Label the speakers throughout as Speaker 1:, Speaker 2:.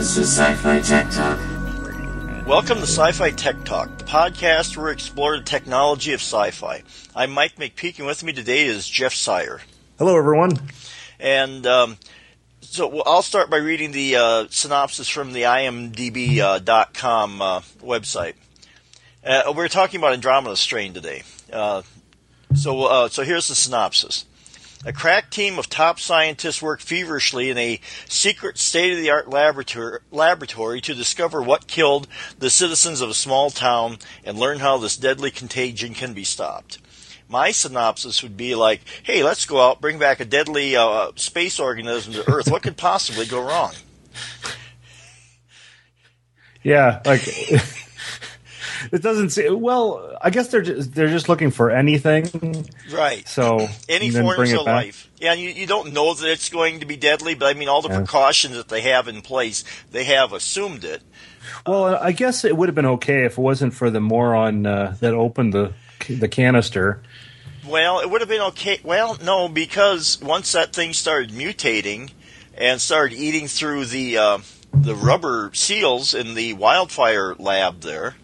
Speaker 1: This is Sci-Fi Tech Talk.
Speaker 2: Welcome to Sci-Fi Tech Talk, the podcast where we explore the technology of sci-fi. I'm Mike McPeak, and with me today is Jeff Sire.
Speaker 3: Hello, everyone.
Speaker 2: And um, so I'll start by reading the uh, synopsis from the IMDb.com uh, website. Uh, we're talking about Andromeda Strain today. Uh, so, uh, so here's the synopsis. A crack team of top scientists work feverishly in a secret state of the art laboratory, to discover what killed the citizens of a small town and learn how this deadly contagion can be stopped. My synopsis would be like, hey, let's go out, bring back a deadly uh, space organism to Earth. What could possibly go wrong?
Speaker 3: Yeah, like it doesn't say. Well, I guess they're just, they're just looking for anything,
Speaker 2: right?
Speaker 3: So
Speaker 2: any forms of life. Yeah, you, you don't know that it's going to be deadly, but I mean, all the yeah. precautions that they have in place, they have assumed it.
Speaker 3: Well, I guess it would have been okay if it wasn't for the moron uh, that opened the the canister.
Speaker 2: Well, it would have been okay. Well, no, because once that thing started mutating and started eating through the uh, the rubber seals in the wildfire lab there,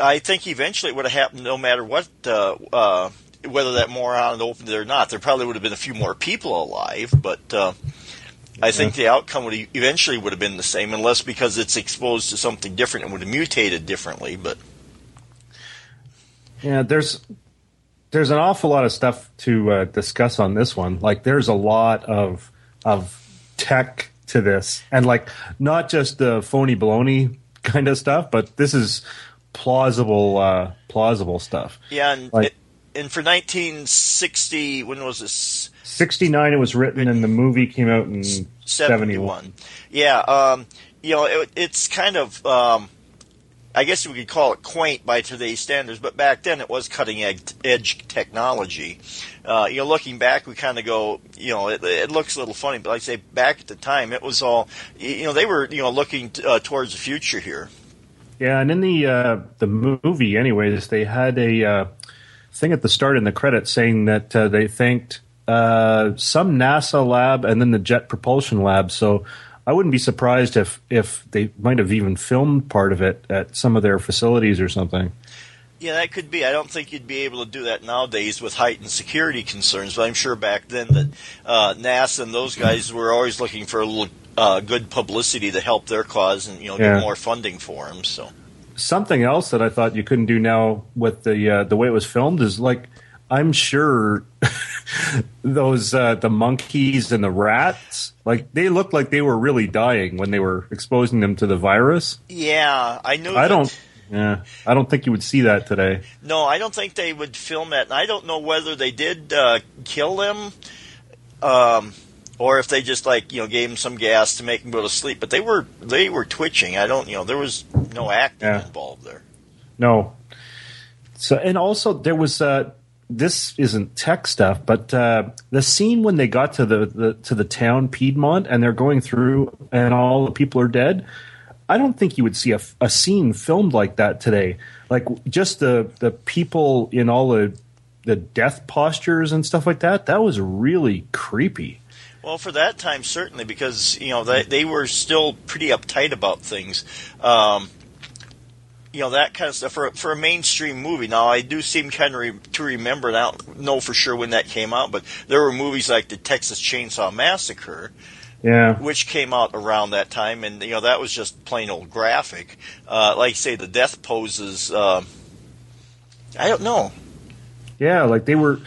Speaker 2: I think eventually it would have happened no matter what, uh, uh, whether that moron opened it or not. There probably would have been a few more people alive, but uh, I think the outcome would eventually would have been the same, unless because it's exposed to something different and would have mutated differently. But
Speaker 3: yeah, there's there's an awful lot of stuff to uh, discuss on this one. Like, there's a lot of of tech to this, and like not just the phony baloney kind of stuff, but this is plausible uh, plausible stuff.
Speaker 2: Yeah, and like, it, and for 1960, when was this?
Speaker 3: 69 it was written and the movie came out in 71. 71.
Speaker 2: Yeah, um, you know, it, it's kind of um, I guess we could call it quaint by today's standards, but back then it was cutting edge technology. Uh, you know, looking back, we kind of go, you know, it, it, looks a little funny, but like I say, back at the time, it was all, you know, they were, you know, looking t- uh, towards the future here.
Speaker 3: Yeah, and in the uh, the movie, anyways, they had a uh, thing at the start in the credits saying that uh, they thanked uh, some NASA lab and then the Jet Propulsion Lab. So I wouldn't be surprised if if they might have even filmed part of it at some of their facilities or something.
Speaker 2: Yeah, that could be. I don't think you'd be able to do that nowadays with heightened security concerns, but I'm sure back then that uh, NASA and those guys were always looking for a little uh, good publicity to help their cause and you know yeah. get more funding for them. So
Speaker 3: something else that I thought you couldn't do now with the uh, the way it was filmed is like I'm sure those uh, the monkeys and the rats like they looked like they were really dying when they were exposing them to the virus.
Speaker 2: Yeah, I know.
Speaker 3: I don't. Yeah, I don't think you would see that today.
Speaker 2: No, I don't think they would film it, and I don't know whether they did uh, kill them. Um, or if they just like you know gave him some gas to make him go to sleep. But they were they were twitching. I don't you know there was no acting yeah. involved there.
Speaker 3: No. So and also there was uh, this isn't tech stuff, but uh, the scene when they got to the, the to the town Piedmont and they're going through and all the people are dead. I don't think you would see a, a scene filmed like that today. Like just the the people in all the the death postures and stuff like that. That was really creepy.
Speaker 2: Well, for that time, certainly, because you know they they were still pretty uptight about things. Um, you know that kind of stuff for for a mainstream movie. Now, I do seem kind of re, to remember. I don't know for sure when that came out, but there were movies like the Texas Chainsaw Massacre.
Speaker 3: Yeah.
Speaker 2: Which came out around that time, and you know that was just plain old graphic. Uh, like say the death poses. Uh, I don't know.
Speaker 3: Yeah, like they were.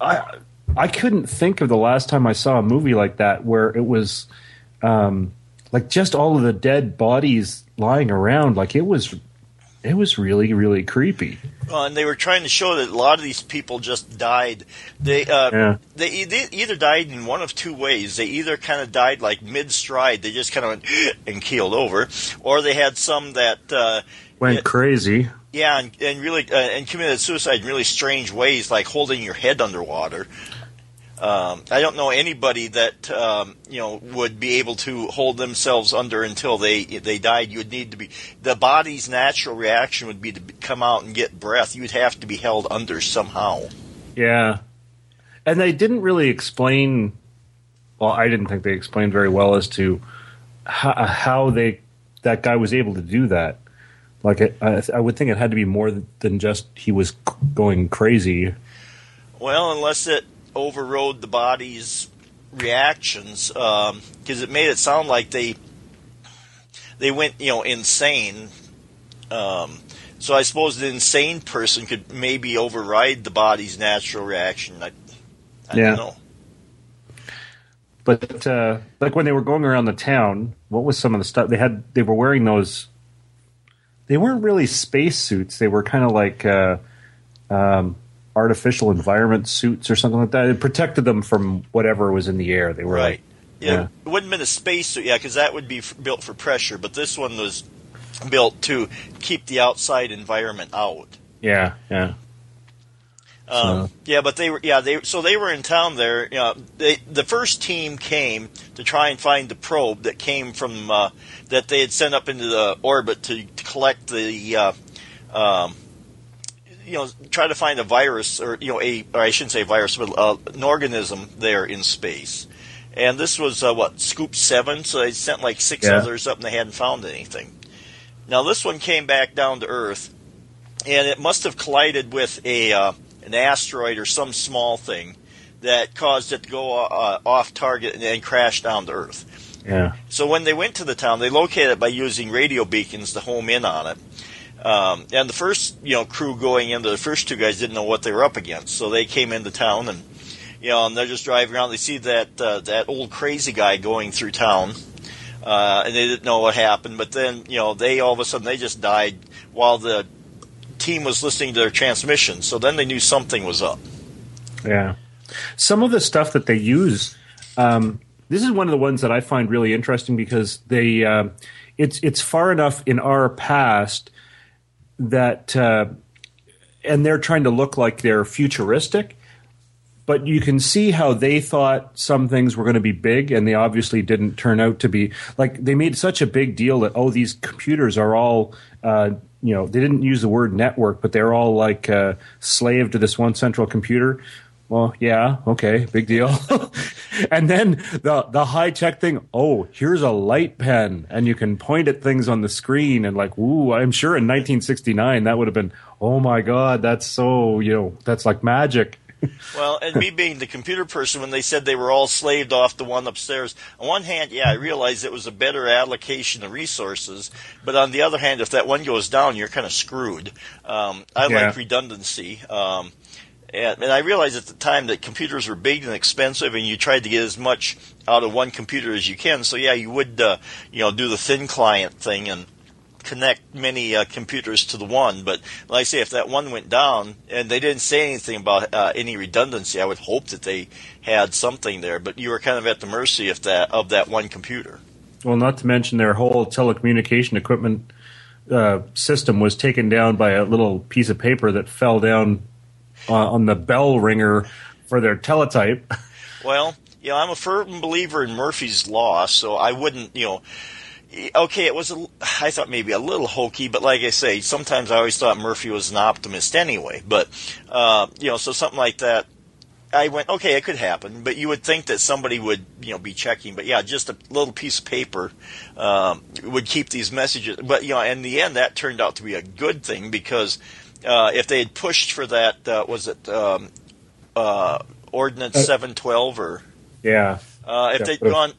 Speaker 3: I I couldn't think of the last time I saw a movie like that where it was um, like just all of the dead bodies lying around. Like it was, it was really really creepy.
Speaker 2: Uh, and they were trying to show that a lot of these people just died. They uh, yeah. they, they either died in one of two ways. They either kind of died like mid stride, they just kind of went and keeled over, or they had some that uh,
Speaker 3: went it, crazy.
Speaker 2: Yeah, and, and really uh, and committed suicide in really strange ways, like holding your head underwater. Um, I don't know anybody that um, you know would be able to hold themselves under until they they died. You would need to be the body's natural reaction would be to come out and get breath. You'd have to be held under somehow.
Speaker 3: Yeah, and they didn't really explain well, I didn't think they explained very well as to how, how they that guy was able to do that. Like it, I, I would think it had to be more than just he was going crazy.
Speaker 2: Well, unless it overrode the body's reactions, because um, it made it sound like they they went you know insane. Um, so I suppose the insane person could maybe override the body's natural reaction. I, I yeah. don't know.
Speaker 3: But uh, like when they were going around the town, what was some of the stuff they had? They were wearing those. They weren't really space suits. They were kind of like uh, um, artificial environment suits or something like that. It protected them from whatever was in the air. They were
Speaker 2: right.
Speaker 3: Like,
Speaker 2: yeah, yeah, it wouldn't have been a space suit, yeah, because that would be f- built for pressure. But this one was built to keep the outside environment out.
Speaker 3: Yeah, yeah.
Speaker 2: Um, so. Yeah, but they were yeah they so they were in town there. You know, they, the first team came to try and find the probe that came from uh, that they had sent up into the orbit to, to collect the uh, um, you know try to find a virus or you know a or I shouldn't say virus but uh, an organism there in space. And this was uh, what Scoop Seven, so they sent like six yeah. others up and they hadn't found anything. Now this one came back down to Earth, and it must have collided with a uh, an asteroid or some small thing that caused it to go uh, off target and then crash down to Earth.
Speaker 3: Yeah.
Speaker 2: So when they went to the town, they located it by using radio beacons to home in on it. Um, and the first, you know, crew going in, the first two guys didn't know what they were up against, so they came into town and, you know, and they're just driving around. They see that uh, that old crazy guy going through town, uh, and they didn't know what happened. But then, you know, they all of a sudden they just died while the team was listening to their transmission. So then they knew something was up.
Speaker 3: Yeah, some of the stuff that they use. Um, this is one of the ones that I find really interesting because they uh, it's it's far enough in our past that uh, and they're trying to look like they're futuristic but you can see how they thought some things were going to be big and they obviously didn't turn out to be like they made such a big deal that oh these computers are all uh, you know they didn't use the word network but they're all like uh, slave to this one central computer well yeah okay big deal and then the the high tech thing oh here's a light pen and you can point at things on the screen and like ooh i'm sure in 1969 that would have been oh my god that's so you know that's like magic
Speaker 2: well, and me being the computer person, when they said they were all slaved off the one upstairs, on one hand, yeah, I realized it was a better allocation of resources. But on the other hand, if that one goes down, you're kind of screwed. Um, I yeah. like redundancy. Um, and, and I realized at the time that computers were big and expensive, and you tried to get as much out of one computer as you can. So yeah, you would, uh, you know, do the thin client thing and connect many uh, computers to the one. But like I say, if that one went down, and they didn't say anything about uh, any redundancy, I would hope that they had something there. But you were kind of at the mercy of that of that one computer.
Speaker 3: Well, not to mention their whole telecommunication equipment uh, system was taken down by a little piece of paper that fell down uh, on the bell ringer for their teletype.
Speaker 2: Well, you know, I'm a firm believer in Murphy's law, so I wouldn't, you know okay, it was a, I thought maybe a little hokey, but like I say, sometimes I always thought Murphy was an optimist anyway. But uh, you know, so something like that, I went, okay, it could happen. But you would think that somebody would you know be checking. But yeah, just a little piece of paper um, would keep these messages. But you know, in the end, that turned out to be a good thing because uh, if they had pushed for that, uh, was it um, uh, Ordinance uh, seven twelve or
Speaker 3: yeah.
Speaker 2: Uh, if yeah, they'd gone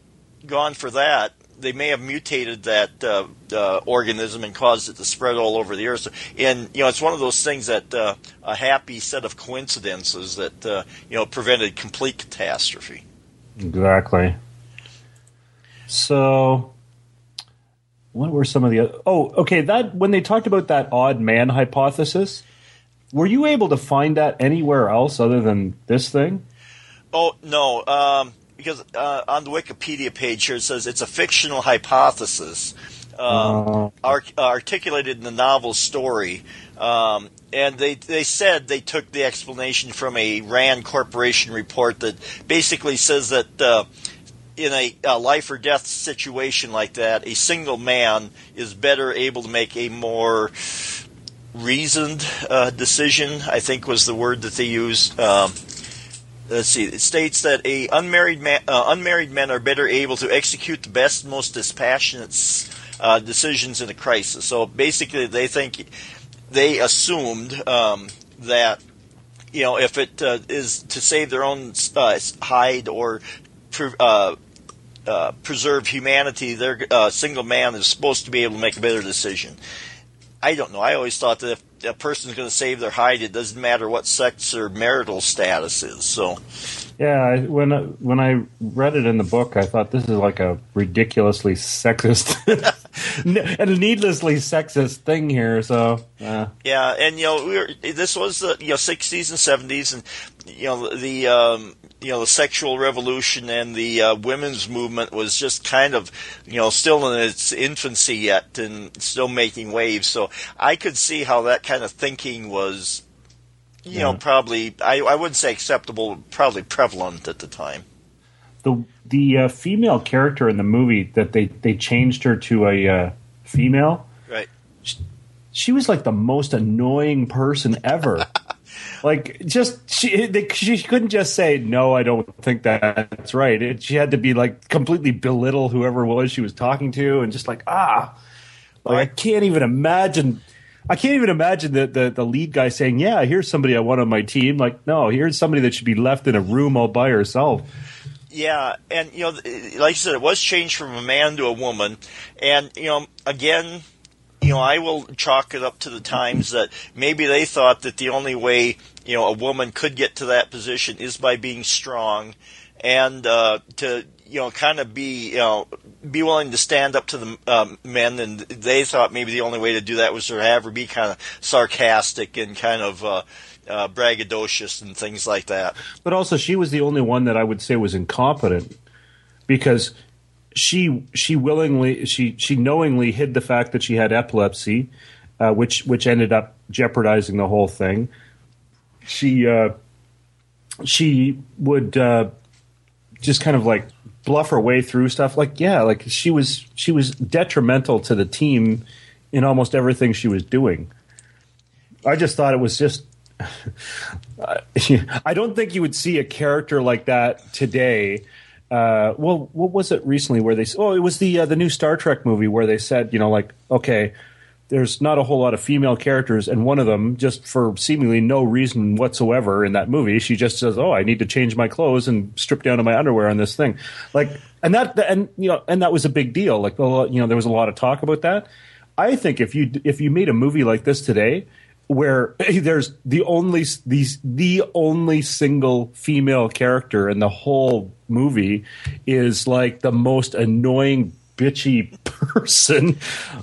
Speaker 2: gone for that, they may have mutated that uh, uh, organism and caused it to spread all over the earth. And you know, it's one of those things that uh, a happy set of coincidences that uh, you know prevented complete catastrophe.
Speaker 3: Exactly. So, what were some of the? Other, oh, okay. That when they talked about that odd man hypothesis, were you able to find that anywhere else other than this thing?
Speaker 2: Oh no. Um, because uh, on the Wikipedia page here it says it's a fictional hypothesis um, uh. articulated in the novel story. Um, and they they said they took the explanation from a Rand Corporation report that basically says that uh, in a, a, life or death situation like that, a single man is better able to make a more reasoned uh, decision. I think was the word that they used. Um, let's see. It states that a unmarried man, uh, unmarried men are better able to execute the best, most dispassionate uh, decisions in a crisis. So basically, they think they assumed um, that you know if it uh, is to save their own uh, hide or uh, uh, preserve humanity, their uh, single man is supposed to be able to make a better decision. I don't know. I always thought that if a person's going to save their hide, it doesn't matter what sex or marital status is. So,
Speaker 3: yeah, when when I read it in the book, I thought this is like a ridiculously sexist and needlessly sexist thing here. So,
Speaker 2: uh. yeah, and you know, we were, this was the you know sixties and seventies, and you know the um, you know the sexual revolution and the uh, women's movement was just kind of you know still in its infancy yet and still making waves. So I could see how that kind of thinking was, you yeah. know, probably I, I wouldn't say acceptable, probably prevalent at the time.
Speaker 3: The the uh, female character in the movie that they they changed her to a uh, female,
Speaker 2: right?
Speaker 3: She, she was like the most annoying person ever. Like just she she couldn't just say no. I don't think that's right. It, she had to be like completely belittle whoever it was she was talking to, and just like ah, like I can't even imagine. I can't even imagine the, the, the lead guy saying, "Yeah, here's somebody I want on my team." Like, no, here's somebody that should be left in a room all by herself.
Speaker 2: Yeah, and you know, like I said, it was changed from a man to a woman, and you know, again, you know, I will chalk it up to the times that maybe they thought that the only way, you know, a woman could get to that position is by being strong and uh, to, you know, kind of be, you know, be willing to stand up to the um, men. And they thought maybe the only way to do that was to have her be kind of sarcastic and kind of, uh, uh, braggadocious and things like that.
Speaker 3: But also, she was the only one that I would say was incompetent because she she willingly she she knowingly hid the fact that she had epilepsy, uh, which which ended up jeopardizing the whole thing. She uh, she would uh, just kind of like bluff her way through stuff. Like yeah, like she was she was detrimental to the team in almost everything she was doing. I just thought it was just. I don't think you would see a character like that today uh, well, what was it recently where they? Oh, it was the uh, the new Star Trek movie where they said, you know, like, okay, there's not a whole lot of female characters, and one of them, just for seemingly no reason whatsoever in that movie, she just says, "Oh, I need to change my clothes and strip down to my underwear on this thing," like, and that, and you know, and that was a big deal. Like, you know, there was a lot of talk about that. I think if you if you made a movie like this today, where there's the only these the only single female character in the whole movie is like the most annoying bitchy person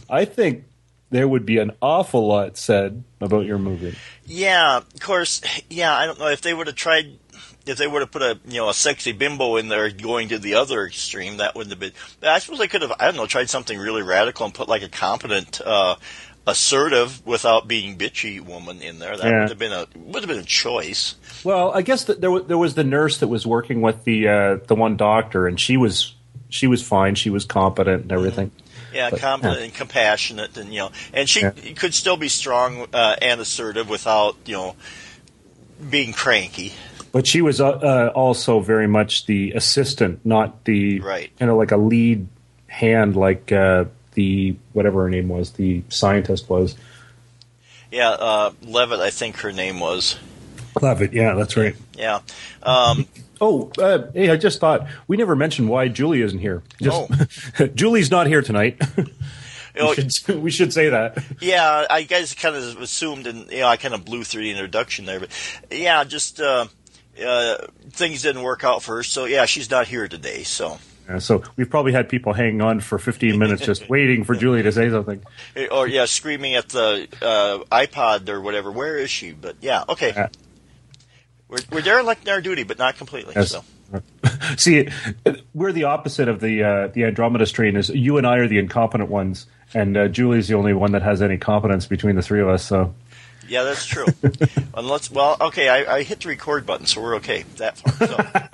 Speaker 3: i think there would be an awful lot said about your movie
Speaker 2: yeah of course yeah i don't know if they would have tried if they would have put a you know a sexy bimbo in there going to the other extreme that wouldn't have been i suppose they could have i don't know tried something really radical and put like a competent uh assertive without being bitchy woman in there. That yeah. would have been a would have been a choice.
Speaker 3: Well, I guess that there was, there was the nurse that was working with the uh, the one doctor, and she was she was fine. She was competent and everything. Mm-hmm.
Speaker 2: Yeah, but, competent yeah. and compassionate, and you know, and she yeah. could still be strong uh, and assertive without you know being cranky.
Speaker 3: But she was uh, uh also very much the assistant, not the
Speaker 2: right.
Speaker 3: You know, like a lead hand, like uh, the whatever her name was, the scientist was.
Speaker 2: Yeah, uh, Leavitt, I think her name was.
Speaker 3: Leavitt, yeah, that's right.
Speaker 2: Yeah. Um,
Speaker 3: oh, uh, hey, I just thought we never mentioned why Julie isn't here. Just, oh. Julie's not here tonight. we, should, we should say that.
Speaker 2: Yeah, I guys kind of assumed, and you know, I kind of blew through the introduction there, but yeah, just uh, uh, things didn't work out for her. So yeah, she's not here today. So
Speaker 3: uh, so we've probably had people hanging on for 15 minutes just waiting for Julie to say something.
Speaker 2: Or yeah, screaming at the uh, iPod or whatever. Where is she? But yeah, okay. We're we're derelict in our duty, but not completely. Yes. So.
Speaker 3: See, we're the opposite of the uh, the Andromeda strain. Is you and I are the incompetent ones, and uh, Julie's the only one that has any competence between the three of us. So.
Speaker 2: Yeah, that's true. Unless, well, okay, I, I, hit the record button, so we're okay that far. So.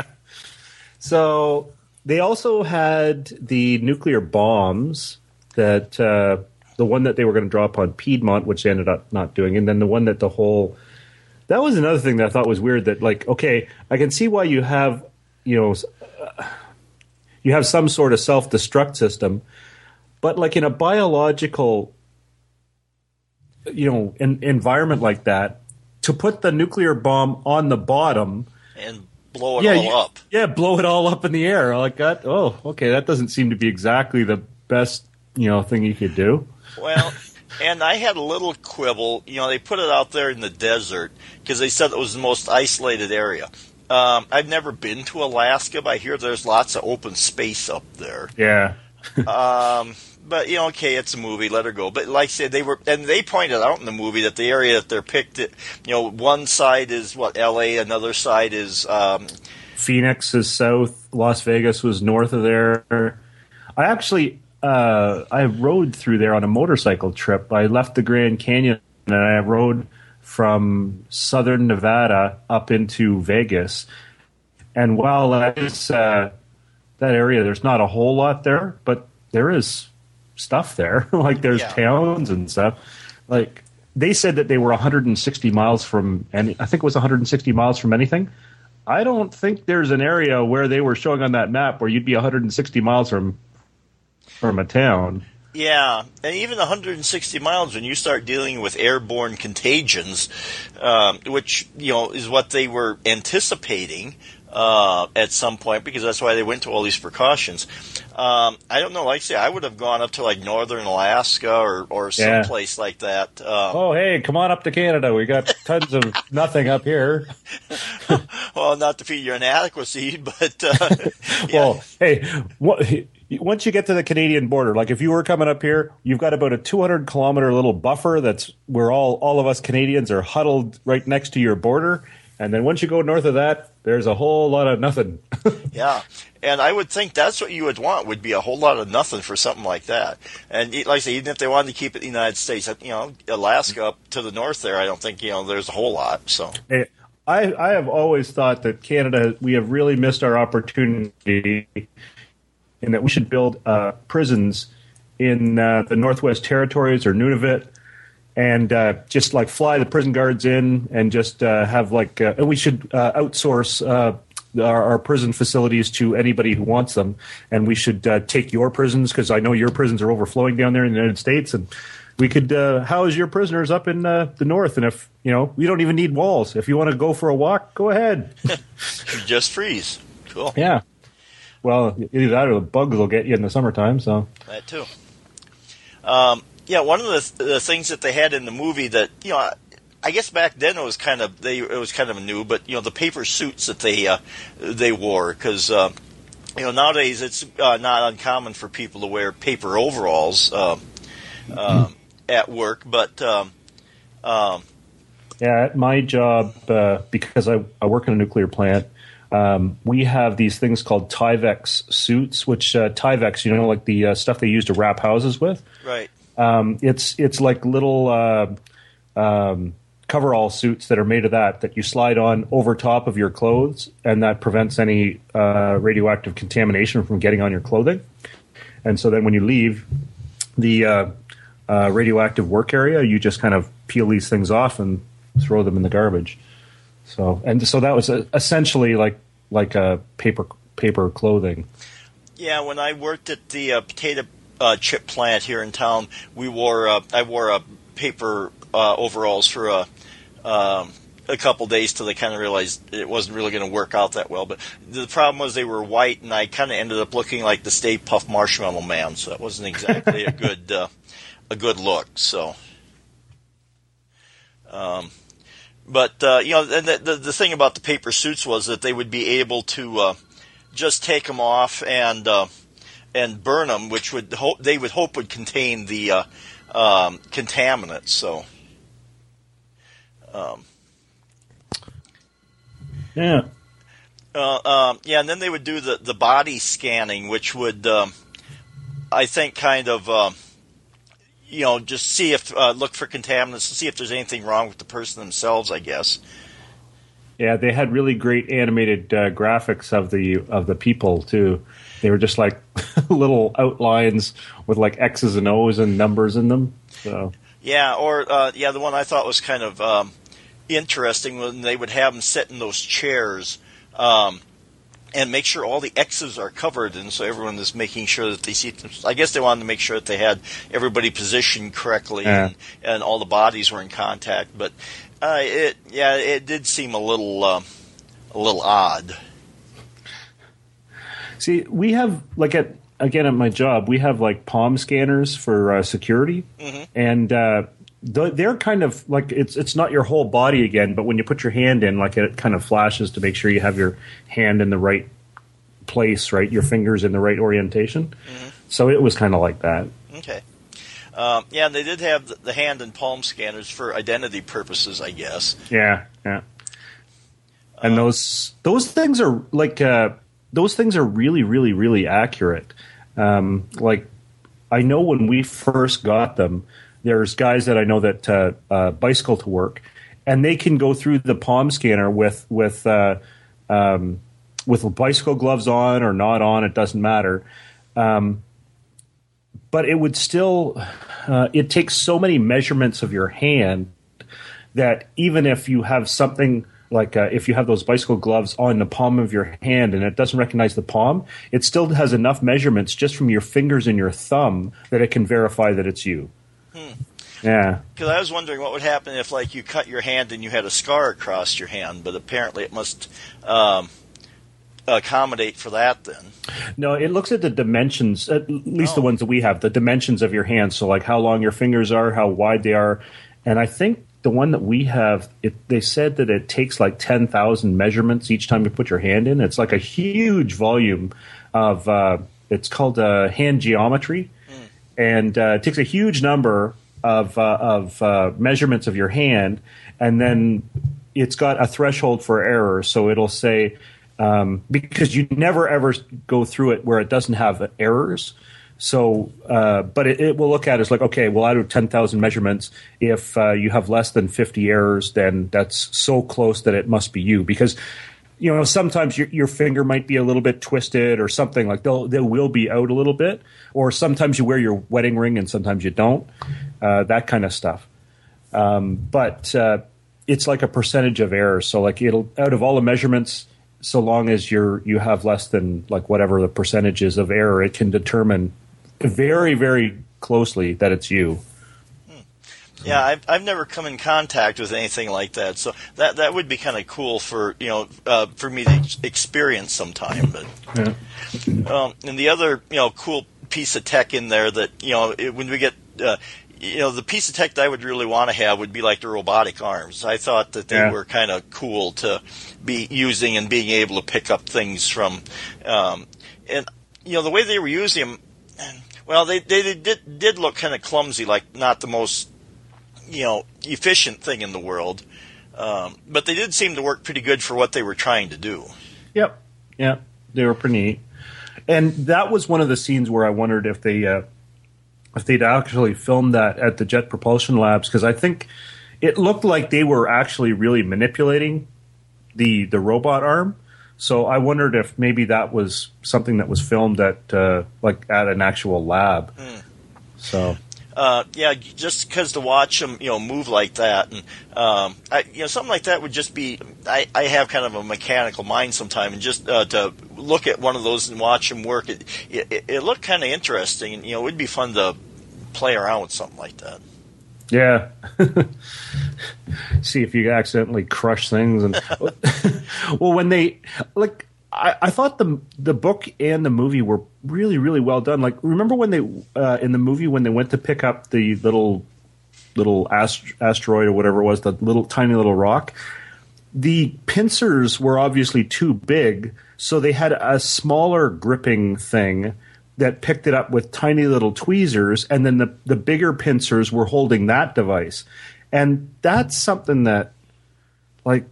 Speaker 3: so they also had the nuclear bombs that uh, the one that they were going to drop on Piedmont, which they ended up not doing, and then the one that the whole that was another thing that I thought was weird. That like, okay, I can see why you have, you know, uh, you have some sort of self destruct system, but like in a biological, you know, in, environment like that, to put the nuclear bomb on the bottom
Speaker 2: and blow it
Speaker 3: yeah,
Speaker 2: all
Speaker 3: you-
Speaker 2: up.
Speaker 3: Yeah, blow it all up in the air like that. Oh, okay, that doesn't seem to be exactly the best, you know, thing you could do.
Speaker 2: Well, and I had a little quibble. You know, they put it out there in the desert because they said it was the most isolated area. Um, I've never been to Alaska, but I hear there's lots of open space up there.
Speaker 3: Yeah.
Speaker 2: Um, but you know, okay, it's a movie, let her go. But like I said, they were, and they pointed out in the movie that the area that they're picked, you know, one side is what L.A., another side is um,
Speaker 3: Phoenix is south. Las Vegas was north of there. I actually, uh, I rode through there on a motorcycle trip. I left the Grand Canyon and I rode from southern Nevada up into Vegas. And while that is uh, that area, there's not a whole lot there, but there is stuff there. like there's
Speaker 2: Yeah.
Speaker 3: towns and stuff. Like they said that they were 160 miles from any. I think it was 160 miles from anything. I don't think there's an area where they were showing on that map where you'd be 160 miles from from a town.
Speaker 2: Yeah, and even 160 miles when you start dealing with airborne contagions, um, which you know is what they were anticipating uh, at some point, because that's why they went to all these precautions. Um, I don't know, like I say, I would have gone up to like northern Alaska or or
Speaker 3: Yeah.
Speaker 2: someplace like that. Um,
Speaker 3: Oh, hey, come on up to Canada. We got tons of nothing up here.
Speaker 2: Well, not to feed your inadequacy, but uh, yeah.
Speaker 3: Well, hey, what, once you get to the Canadian border, like if you were coming up here, you've got about a 200 kilometer little buffer that's where all all of us Canadians are huddled right next to your border. And then once you go north of that, there's a whole lot of nothing.
Speaker 2: Yeah, and I would think that's what you would want would be a whole lot of nothing for something like that. And like I say, even if they wanted to keep it in the United States, you know, Alaska up to the north there, I don't think you know there's a whole lot. So
Speaker 3: Hey, I, I have always thought that Canada, we have really missed our opportunity in that we should build uh, prisons in uh, the Northwest Territories or Nunavut and uh, just like fly the prison guards in and just uh, have like, uh, and we should uh, outsource uh, our, our prison facilities to anybody who wants them. And we should uh, take your prisons because I know your prisons are overflowing down there in the United States. And we could uh, house your prisoners up in uh, the north. And if, you know, we don't even need walls. If you want to go for a walk, go ahead.
Speaker 2: just freeze. Cool.
Speaker 3: yeah. Well, either that or the bugs will get you in the summertime. So,
Speaker 2: That too. Um, yeah, one of the, the things that they had in the movie that you know, I, I guess back then it was kind of they it was kind of new, but you know the paper suits that they uh, they wore because uh, you know nowadays it's uh, not uncommon for people to wear paper overalls um, um, at work, but um, um,
Speaker 3: Yeah, at my job, uh, because I, I work in a nuclear plant, um, we have these things called Tyvex suits, which uh, Tyvex, you know, like the uh, stuff they use to wrap houses with.
Speaker 2: right.
Speaker 3: Um, it's it's like little uh, um, coverall suits that are made of that that you slide on over top of your clothes, and that prevents any uh, radioactive contamination from getting on your clothing. And so then when you leave the uh, uh, radioactive work area, you just kind of peel these things off and throw them in the garbage. So and so that was uh, essentially like like a paper paper clothing.
Speaker 2: Yeah, when I worked at the uh, potato uh, chip plant here in town, we wore uh, I wore uh, paper uh, overalls for a um, a couple days till they kind of realized it wasn't really going to work out that well. But the problem was they were white, and I kind of ended up looking like the Stay Puft Marshmallow Man, so that wasn't exactly a good uh, a good look. So. Um, but uh, you know, and the, the the thing about the paper suits was that they would be able to uh, just take them off and uh, and burn them, which would hope they would hope would contain the uh, um, contaminants. So, um,
Speaker 3: Yeah.
Speaker 2: uh, um, yeah, and then they would do the the body scanning, which would um, I think kind of. You know, just see if uh, look for contaminants to see if there's anything wrong with the person themselves. I guess.
Speaker 3: Yeah, they had really great animated uh, graphics of the of the people too. They were just like little outlines with like X's and O's and numbers in them. So
Speaker 2: Yeah, or uh, yeah, the one I thought was kind of um, interesting when they would have them sit in those chairs. Um, and make sure all the X's are covered, and so everyone is making sure that they see. Them. I guess they wanted to make sure that they had everybody positioned correctly
Speaker 3: Yeah.
Speaker 2: and, and all the bodies were in contact. But uh, it, yeah, it did seem a little, uh, a little odd.
Speaker 3: See, we have like at again at my job, we have like palm scanners for uh, security, and uh, they're kind of like it's it's not your whole body again, but when you put your hand in, like it kind of flashes to make sure you have your hand in the right place, right, your fingers in the right orientation. So it was kind of like that.
Speaker 2: Okay. Um, yeah, and they did have the, the hand and palm scanners for identity purposes, I guess.
Speaker 3: Yeah, yeah. And those those things are like uh, those things are really, really, really accurate. Um, like I know when we first got them, there's guys that I know that uh, uh, bicycle to work, and they can go through the palm scanner with with uh, um, with bicycle gloves on or not on. It doesn't matter. Um, but it would still uh, it takes so many measurements of your hand that even if you have something like uh, if you have those bicycle gloves on the palm of your hand and it doesn't recognize the palm, it still has enough measurements just from your fingers and your thumb that it can verify that it's you. Yeah.
Speaker 2: Because I was wondering what would happen if, like, you cut your hand and you had a scar across your hand, but apparently it must um, accommodate for that. Then,
Speaker 3: No, it looks at the dimensions, at least the
Speaker 2: Oh.
Speaker 3: ones that we have, the dimensions of your hands. So, like how long your fingers are, how wide they are. And I think the one that we have, it, they said that it takes like 10,000 measurements each time you put your hand in. It's like a huge volume of, uh, it's called uh, hand geometry. And uh, takes a huge number of, uh, of uh, measurements of your hand. And then it's got a threshold for error. So it'll say, um, because you never ever go through it where it doesn't have errors. So, uh, but it, it will look at it as like, okay, well, out of 10,000 measurements, if uh, you have less than 50 errors, then that's so close that it must be you. Because, you know, sometimes your, your finger might be a little bit twisted or something like they'll, they will be out a little bit. Or sometimes you wear your wedding ring and sometimes you don't. Uh, that kind of stuff. Um, but uh, it's like a percentage of error. So like it'll out of all the measurements, so long as you're you have less than like whatever the percentages of error, it can determine very very closely that it's you.
Speaker 2: Yeah, I've, I've never come in contact with anything like that, so that that would be kind of cool for you know uh, for me to experience sometime. But
Speaker 3: Yeah.
Speaker 2: Um, and the other, you know, cool piece of tech in there that, you know, it, when we get, uh, you know, the piece of tech that I would really want to have would be like the robotic arms. I thought that they
Speaker 3: Yeah.
Speaker 2: were kind of cool to be using and being able to pick up things from, um, and you know, the way they were using them, well, they they did did look kind of clumsy, like not the most, you know, efficient thing in the world. Um, but they did seem to work pretty good for what they were trying to do.
Speaker 3: Yep. Yeah. They were pretty neat. And that was one of the scenes where I wondered if they uh, if they'd actually filmed that at the Jet Propulsion Labs because I think it looked like they were actually really manipulating the the robot arm. So I wondered if maybe that was something that was filmed at uh, like at an actual lab. So
Speaker 2: uh, yeah, just because to watch them, you know, move like that, and um, I, you know, something like that would just be. I, I have kind of a mechanical mind sometimes, and just uh, to look at one of those and watch them work, it it, it looked kind of interesting, and you know, it would be fun to play around with something like that.
Speaker 3: Yeah. See if you accidentally crush things and well when they like I, I thought the the book and the movie were really really well done. Like remember when they uh, in the movie when they went to pick up the little little ast- asteroid or whatever it was, the little tiny little rock. The pincers were obviously too big, so they had a smaller gripping thing that picked it up with tiny little tweezers, and then the, the bigger pincers were holding that device. And that's something that, like,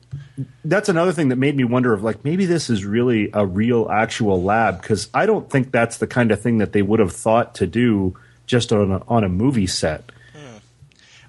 Speaker 3: that's another thing that made me wonder of, like, maybe this is really a real actual lab, because I don't think that's the kind of thing that they would have thought to do just on a, on a movie set.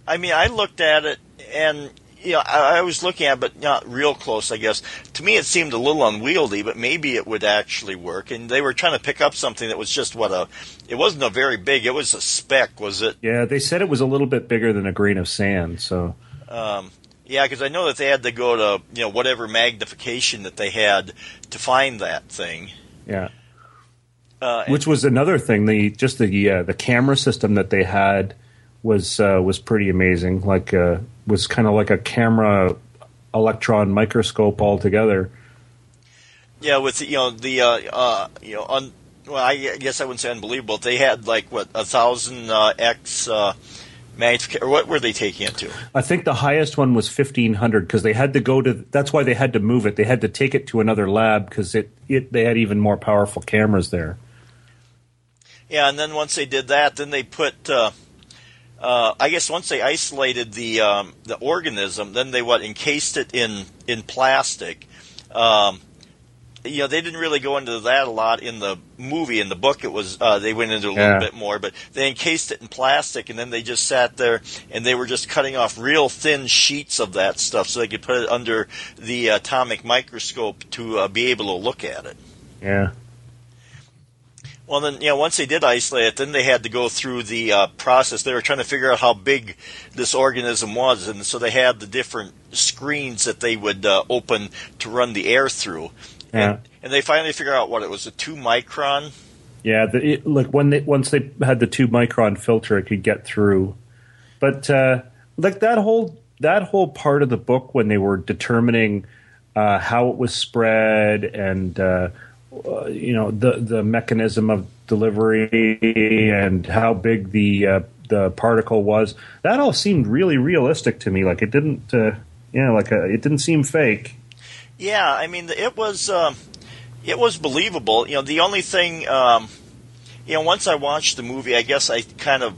Speaker 2: I mean, I looked at it, and you know, I, I was looking at, it, but not real close, I guess. To me, it seemed a little unwieldy, but maybe it would actually work. And they were trying to pick up something that was just what a. It wasn't a very big. It was a speck, was it?
Speaker 3: Yeah, they said it was a little bit bigger than a grain of sand, so.
Speaker 2: Um, Yeah, because I know that they had to go to you know whatever magnification that they had to find that thing.
Speaker 3: Yeah.
Speaker 2: Uh,
Speaker 3: Which was another thing. The just the uh, the camera system that they had was uh, was pretty amazing. Like uh, was kind of like a camera electron microscope altogether.
Speaker 2: Yeah, with you know the uh, uh, you know un, well, I guess I wouldn't say unbelievable. They had like what a thousand uh, x Or what were they taking it to?
Speaker 3: I think the highest one was fifteen hundred because they had to go to. That's why they had to move it. They had to take it to another lab because it, it they had even more powerful cameras there.
Speaker 2: Yeah, and then once they did that, then they put. Uh, uh, I guess once they isolated the um, the organism, then they what encased it in in plastic. Um, you know, they didn't really go into that a lot in the movie. In the book, it was uh, they went into a little
Speaker 3: Yeah.
Speaker 2: bit more, but they encased it in plastic, and then they just sat there and they were just cutting off real thin sheets of that stuff so they could put it under the atomic microscope to uh, be able to look at it.
Speaker 3: Yeah.
Speaker 2: Well, then, you know, once they did isolate it, then they had to go through the uh, process. They were trying to figure out how big this organism was, and so they had the different screens that they would uh, open to run the air through.
Speaker 3: Yeah.
Speaker 2: And, and they finally figure out what it was a two micron.
Speaker 3: Yeah, the, it, like when they once they had the two micron filter, it could get through. But uh, like that whole that whole part of the book when they were determining uh, how it was spread and uh, uh, you know the the mechanism of delivery and how big the uh, the particle was, that all seemed really realistic to me. Like it didn't, uh, you know, like uh it didn't seem fake.
Speaker 2: Yeah, I mean, it was um, it was believable. You know, the only thing, um, you know, once I watched the movie, I guess I kind of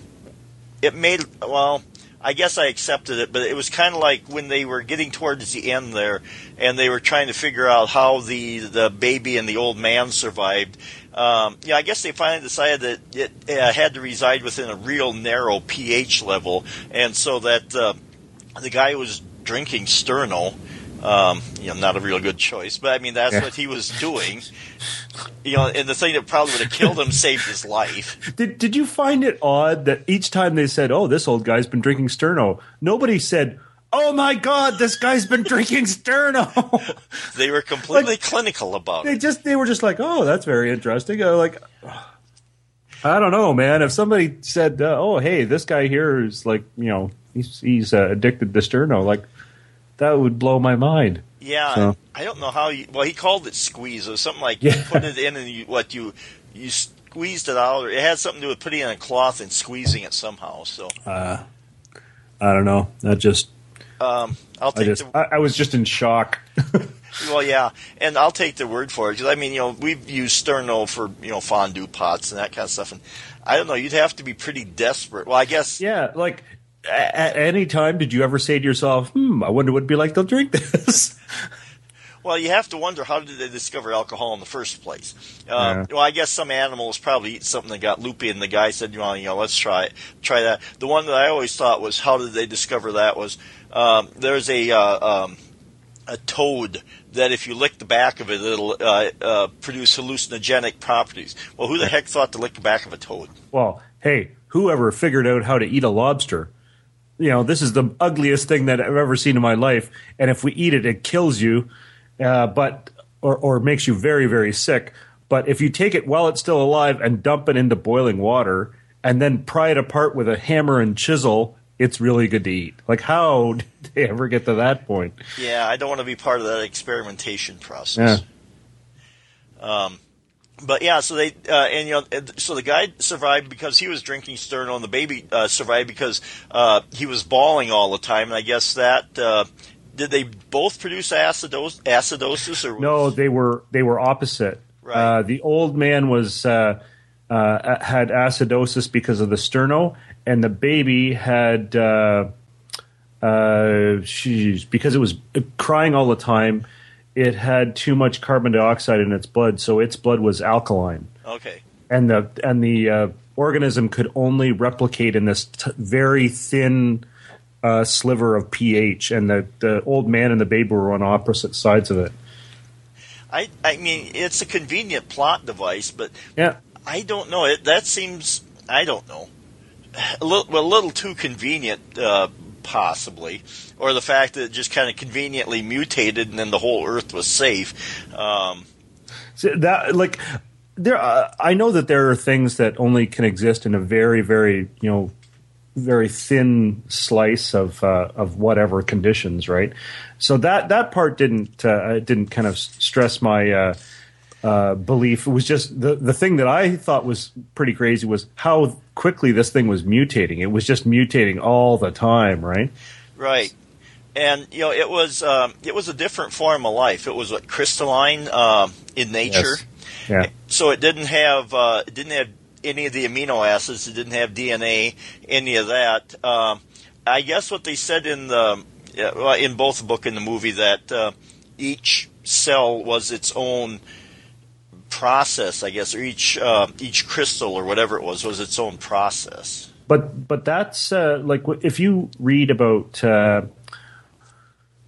Speaker 2: it made well. I guess I accepted it, but it was kind of like when they were getting towards the end there, and they were trying to figure out how the the baby and the old man survived. Um, yeah, I guess they finally decided that it uh, had to reside within a real narrow pH level, and so that uh, the guy was drinking Sterno, um, you know, not a real good choice, but I mean that's
Speaker 3: Yeah.
Speaker 2: what he was doing. You know, and the thing that probably would have killed him saved his life.
Speaker 3: Did Did you find it odd that each time they said, "Oh, this old guy's been drinking Sterno," nobody said, "Oh my God, this guy's been drinking Sterno."
Speaker 2: They were completely clinical about
Speaker 3: they
Speaker 2: it.
Speaker 3: They just they were just like, "Oh, that's very interesting." Uh, like, I don't know, man. If somebody said, uh, "Oh, hey, this guy here is like, you know, he's he's uh, addicted to Sterno," like that would blow my mind.
Speaker 2: Yeah,
Speaker 3: So-
Speaker 2: I don't know how you. Well, he called it squeeze. It was something like you put it in and you what you you squeezed it out, or it had something to do with putting it in a cloth and squeezing it somehow. So
Speaker 3: Uh, I don't know. That just
Speaker 2: um, I'll
Speaker 3: I
Speaker 2: take
Speaker 3: just
Speaker 2: the
Speaker 3: I, I was just in shock.
Speaker 2: well, yeah, and I'll take the word for it because I mean, you know, we've used sterno for you know fondue pots and that kind of stuff, and I don't know, you'd have to be pretty desperate. Well, I guess
Speaker 3: Yeah, like at any time, did you ever say to yourself, "Hmm, I wonder what it'd be like to drink this"?
Speaker 2: Well, you have to wonder how did they discover alcohol in the first place? Um, Well, I guess some animals probably eat something that got loopy, and the guy said, "You know, you know, let's try it, try that." The one that I always thought was, how did they discover that? Was um, there's a uh, um, a toad that if you lick the back of it, it'll uh, uh, produce hallucinogenic properties. Well, who the heck thought to lick the back of a toad?
Speaker 3: Well, hey, whoever figured out how to eat a lobster? You know, this is the ugliest thing that I've ever seen in my life, and if we eat it, it kills you, uh, but or or makes you very very sick. But if you take it while it's still alive and dump it into boiling water, and then pry it apart with a hammer and chisel, it's really good to eat. Like, how did they ever get to that point?
Speaker 2: Yeah, I don't want to be part of that experimentation process. Yeah. Um, but yeah, so they uh, and you know, so the guy survived because he was drinking Sterno, and the baby uh, survived because uh, he was bawling all the time. And I guess that uh, did they both produce acidos- acidosis or
Speaker 3: No, they were they were opposite.
Speaker 2: Right.
Speaker 3: Uh, the old man was uh, uh, had acidosis because of the sterno, and the baby had uh, uh, sheesh, because it was crying all the time. It had too much carbon dioxide in its blood, so its blood was alkaline,
Speaker 2: okay.
Speaker 3: and the and the uh, organism could only replicate in this t- very thin uh, sliver of pH. And the the old man and the baby were on opposite sides of it.
Speaker 2: I I mean, it's a convenient plot device, but
Speaker 3: Yeah.
Speaker 2: I don't know. It that seems I don't know a little well, a little too convenient. Uh, possibly, or the fact that it just kind of conveniently mutated and then the whole Earth was safe. Um,
Speaker 3: so that like there, uh, I know that there are things that only can exist in a very, very you know very thin slice of uh, of whatever conditions, right? So that that part didn't uh, didn't kind of stress my uh, belief. It was just the the thing that I thought was pretty crazy was how quickly this thing was mutating. It was just mutating all the time, right?
Speaker 2: Right. And you know, it was um, it was a different form of life. It was like crystalline uh, in nature.
Speaker 3: Yes. Yeah.
Speaker 2: So it didn't have uh, it didn't have any of the amino acids. It didn't have DNA, any of that. Um, I guess what they said in the uh, in both the book and the movie that uh, each cell was its own process, I guess, or each uh, each crystal or whatever it was was its own process.
Speaker 3: But but that's uh, like if you read about uh,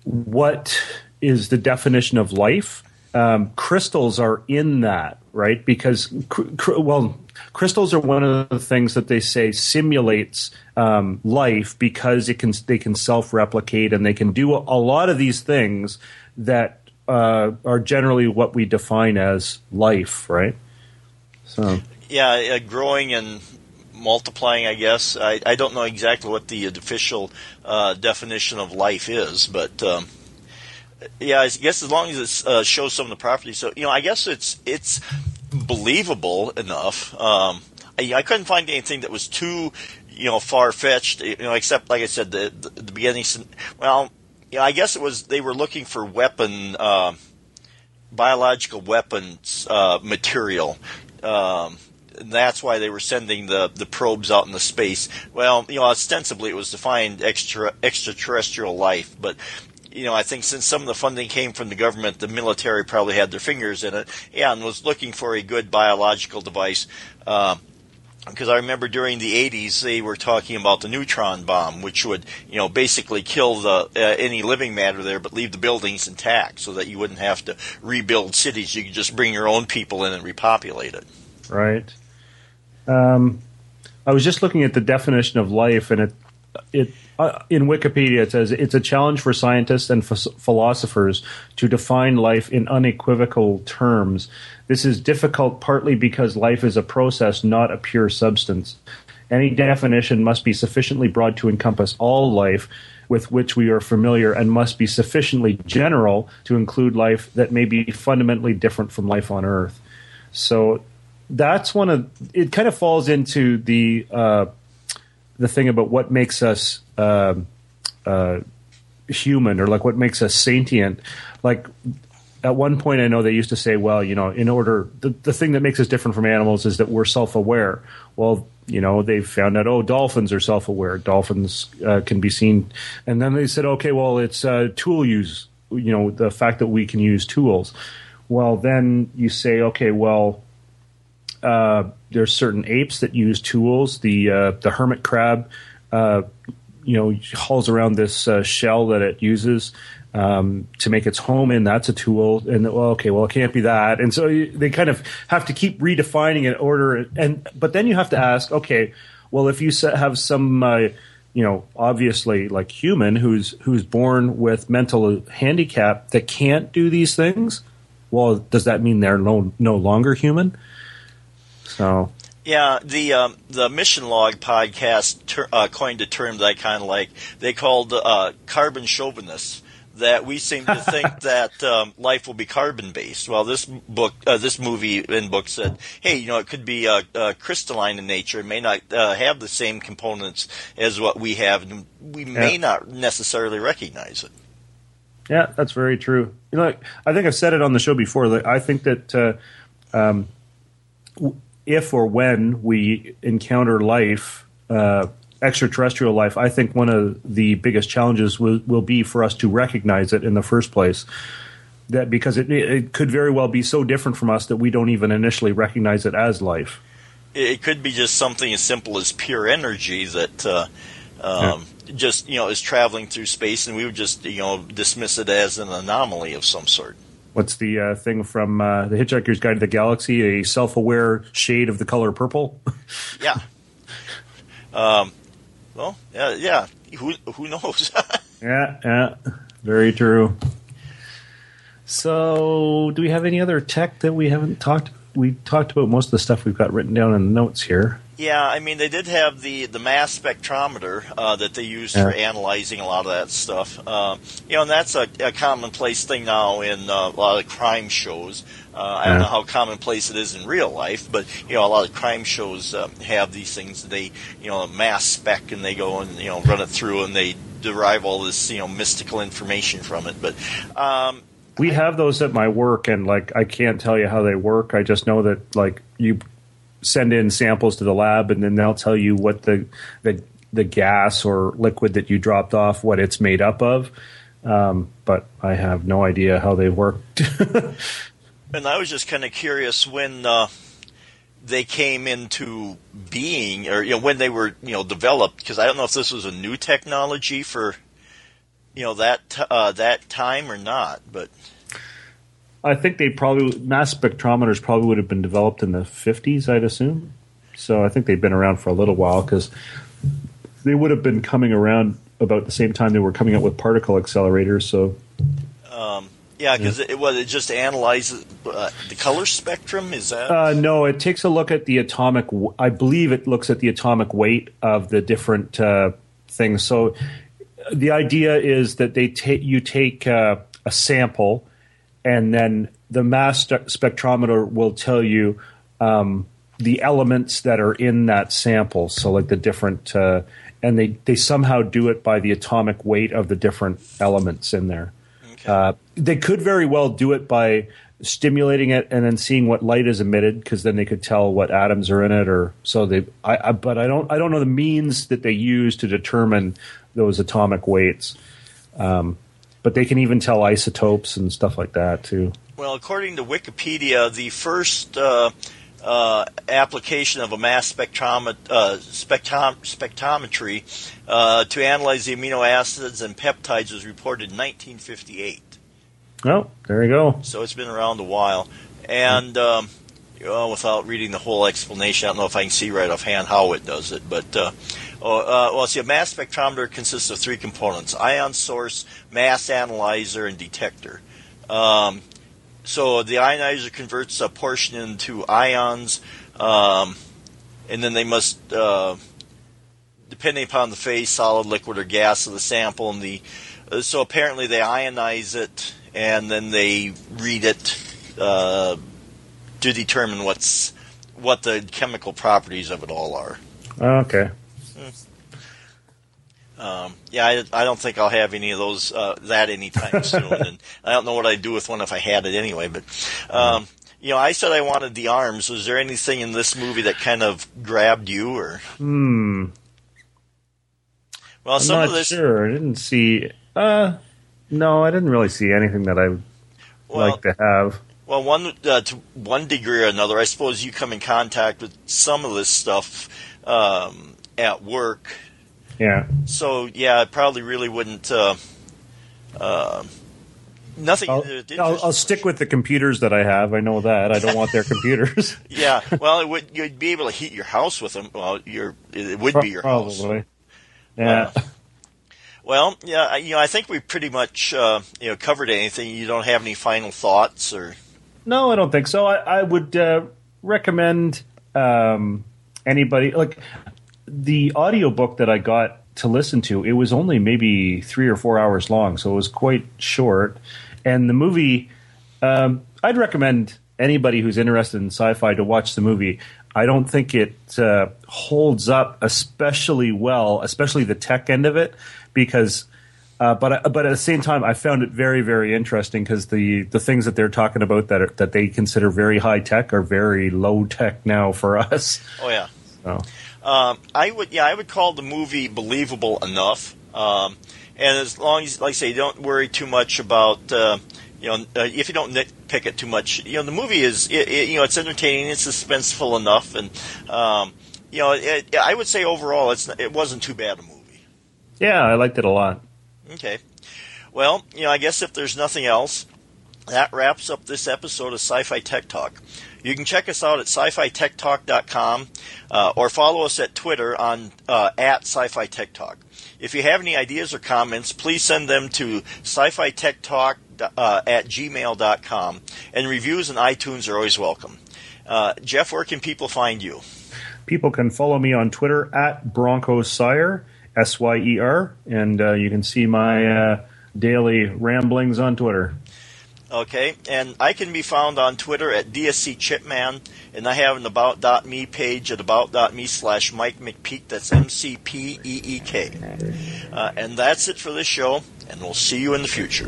Speaker 3: what is the definition of life, um, crystals are in that right because cr- cr- well crystals are one of the things that they say simulates um, life because it can they can self replicate and they can do a, a, lot of these things that uh, are generally what we define as life, right?
Speaker 2: So yeah, uh, growing and multiplying. I guess I, I don't know exactly what the official uh, definition of life is, but. Um, yeah, I guess as long as it uh, shows some of the properties. So you know, I guess it's it's believable enough. Um, I, I, couldn't find anything that was too, you know, far fetched. You know, except like I said, the the, the beginning. Well, know, I guess it was they were looking for weapon, uh, biological weapons uh, material. Um, that's why they were sending the, the probes out into space. Well, you know, ostensibly it was to find extra extraterrestrial life, but you know, I think since some of the funding came from the government, the military probably had their fingers in it, yeah, and was looking for a good biological device. Uh, because I remember during the 80s they were talking about the neutron bomb, which would, you know, basically kill the uh, any living matter there, but leave the buildings intact, so that you wouldn't have to rebuild cities. You could just bring your own people in and repopulate it.
Speaker 3: Right. Um, I was just looking at the definition of life, and it it uh, in Wikipedia it says it's a challenge for scientists and philosophers to define life in unequivocal terms. This is difficult partly because life is a process, not a pure substance. Any definition must be sufficiently broad to encompass all life with which we are familiar and must be sufficiently general to include life that may be fundamentally different from life on Earth. So that's one of it. Kind of falls into the uh, the thing about what makes us uh, uh, human or like what makes us sentient. Like at one point, I know they used to say, well, you know, in order the, the thing that makes us different from animals is that we're self aware. Well, you know, they found out, oh, dolphins are self aware. Dolphins uh, can be seen. And then they said, okay, well, it's uh, tool use, you know, the fact that we can use tools. Well, then you say, okay, well, uh, there's certain apes that use tools. The uh, the hermit crab, uh, you know, hauls around this uh, shell that it uses um, to make its home in. That's a tool. And well, okay, well, it can't be that. And so they kind of have to keep redefining an order. And but then you have to ask, okay, well, if you have some uh, you know, obviously like human who's who's born with mental handicap that can't do these things. Well, does that mean they're no no longer human? So
Speaker 2: yeah, the um, the Mission Log podcast ter- uh, coined a term that I kind of like. They called uh, carbon chauvinists. That we seem to think that um, life will be carbon based. Well, this book, uh, this movie and book said, hey, you know, it could be uh, uh, crystalline in nature. It may not uh, have the same components as what we have, and we may yeah. not necessarily recognize it.
Speaker 3: Yeah, that's very true. You know, I think I've said it on the show before. I think that um, if or when we encounter life, uh, extraterrestrial life, I think one of the biggest challenges will, will be for us to recognize it in the first place. That because it, it could very well be so different from us that we don't even initially recognize it as life.
Speaker 2: It could be just something as simple as pure energy that uh, um, yeah. just you know is traveling through space, and we would just you know dismiss it as an anomaly of some sort
Speaker 3: what's the uh, thing from uh, the Hitchhiker's Guide to the Galaxy? A self-aware shade of the color purple.
Speaker 2: yeah. Um, well, yeah, yeah. who who knows?
Speaker 3: yeah, yeah, very true. So, do we have any other tech that we haven't talked? We talked about most of the stuff we've got written down in the notes here.
Speaker 2: Yeah, I mean they did have the the mass spectrometer uh, that they used
Speaker 3: Yeah.
Speaker 2: for analyzing a lot of that stuff. Uh, you know, and that's a, a commonplace thing now in uh, a lot of crime shows. Uh, I don't know how commonplace it is in real life, but you know, a lot of crime shows uh, have these things. They you know mass spec and they go and you know run it through and they derive all this you know mystical information from it. But um,
Speaker 3: We have those at my work, and like I can't tell you how they work. I just know that like you send in samples to the lab, and then they'll tell you what the the the gas or liquid that you dropped off, what it's made up of. Um, but I have no idea how they work.
Speaker 2: And I was just kind of curious when uh, they came into being, or you know, when they were you know developed, because I don't know if this was a new technology for you know that uh, that time or not. But
Speaker 3: I think they probably mass spectrometers probably would have been developed in the 50s, I'd assume. So I think they've been around for a little while because they would have been coming around about the same time they were coming out with particle accelerators. So
Speaker 2: um, yeah, because it, was it just analyzes uh, the color spectrum. Is that
Speaker 3: uh, no, it takes a look at the atomic. w- I believe it looks at the atomic weight of the different uh, things. So the idea is that they take you take uh, a sample, and then the mass spectrometer will tell you um, the elements that are in that sample. So like the different, uh, and they they somehow do it by the atomic weight of the different elements in there.
Speaker 2: okay?
Speaker 3: Uh, they could very well do it by stimulating it and then seeing what light is emitted, because then they could tell what atoms are in it, or so they. I, I, but I don't. I don't know the means that they use to determine those atomic weights. Um, but they can even tell isotopes and stuff like that too.
Speaker 2: Well, according to Wikipedia, the first uh, uh, application of a mass spectromet- uh, spectrom- spectrometry uh, to analyze the amino acids and peptides was reported in 1958.
Speaker 3: Oh, there you go.
Speaker 2: So it's been around a while. And um, well, without reading the whole explanation, I don't know if I can see right offhand how it does it. But uh, oh, uh, well, see, a mass spectrometer consists of three components: ion source, mass analyzer, and detector. Um, so the ionizer converts a portion into ions, um, and then they must, uh, depending upon the phase, solid, liquid, or gas of the sample, and the uh, so apparently they ionize it and then they read it uh, to determine what's what the chemical properties of it all are.
Speaker 3: Okay.
Speaker 2: Um, yeah, I, I don't think I'll have any of those uh, that anytime soon, and I don't know what I'd do with one if I had it anyway. But um, you know, I said I wanted the arms. Was there anything in this movie that kind of grabbed you, or
Speaker 3: Hmm.
Speaker 2: well,
Speaker 3: I'm
Speaker 2: some
Speaker 3: not
Speaker 2: of this?
Speaker 3: sure. I didn't see. Uh, no, I didn't really see anything that I would
Speaker 2: Well,
Speaker 3: like to have.
Speaker 2: Well, one uh, to one degree or another, I suppose you come in contact with some of this stuff um, at work.
Speaker 3: Yeah.
Speaker 2: So yeah, I probably really wouldn't. Uh, uh, nothing.
Speaker 3: I'll, I'll, I'll stick with the computers that I have. I know that. I don't want their computers.
Speaker 2: Yeah, well, it would, you'd be able to heat your house with them. Well, your it would be your house.
Speaker 3: Probably. Yeah.
Speaker 2: Well, yeah, I- you know, I think we pretty much uh, you know covered anything. You don't have any final thoughts, or
Speaker 3: No, I don't think so. I, I would uh, recommend um, anybody like the audiobook that I got to listen to. It was only maybe three or four hours long, so it was quite short. And the movie, um, I'd recommend anybody who's interested in sci-fi to watch the movie. I don't think it uh, holds up especially well, especially the tech end of it, because uh, but I- but at the same time, I found it very very interesting because the the things that they're talking about that are, that they consider very high tech are very low tech now for us.
Speaker 2: oh yeah.
Speaker 3: So
Speaker 2: Um, I would, yeah, I would call the movie believable enough. Um, and as long as, like I say, don't worry too much about, uh, you know, uh, if you don't nitpick it too much, you know, the movie is, it, it, you know, it's entertaining, it's suspenseful enough, and, um, you know, it, I would say overall, it's it wasn't too bad a movie.
Speaker 3: yeah, I liked it a lot.
Speaker 2: Okay. Well, you know, I guess if there's nothing else, that wraps up this episode of Sci-Fi Tech Talk. You can check us out at sci-fi-tech-talk.com uh, or follow us at Twitter on uh, at sci-fi tech talk. If you have any ideas or comments, please send them to sci-fi tech talk uh, at gmail.com. And reviews and iTunes are always welcome. Uh, Jeff, where can people find you?
Speaker 3: People can follow me on Twitter at Bronco Syer, S Y E R, and uh, you can see my uh, daily ramblings on Twitter.
Speaker 2: Okay, and I can be found on Twitter at DSC Chipman, and I have an About.me page at About.me slash Mike McPeek. That's M C P E E K. Uh, and that's it for this show, and we'll see you in the future.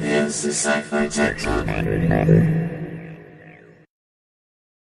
Speaker 2: It's the Sci-Fi Tech Talk.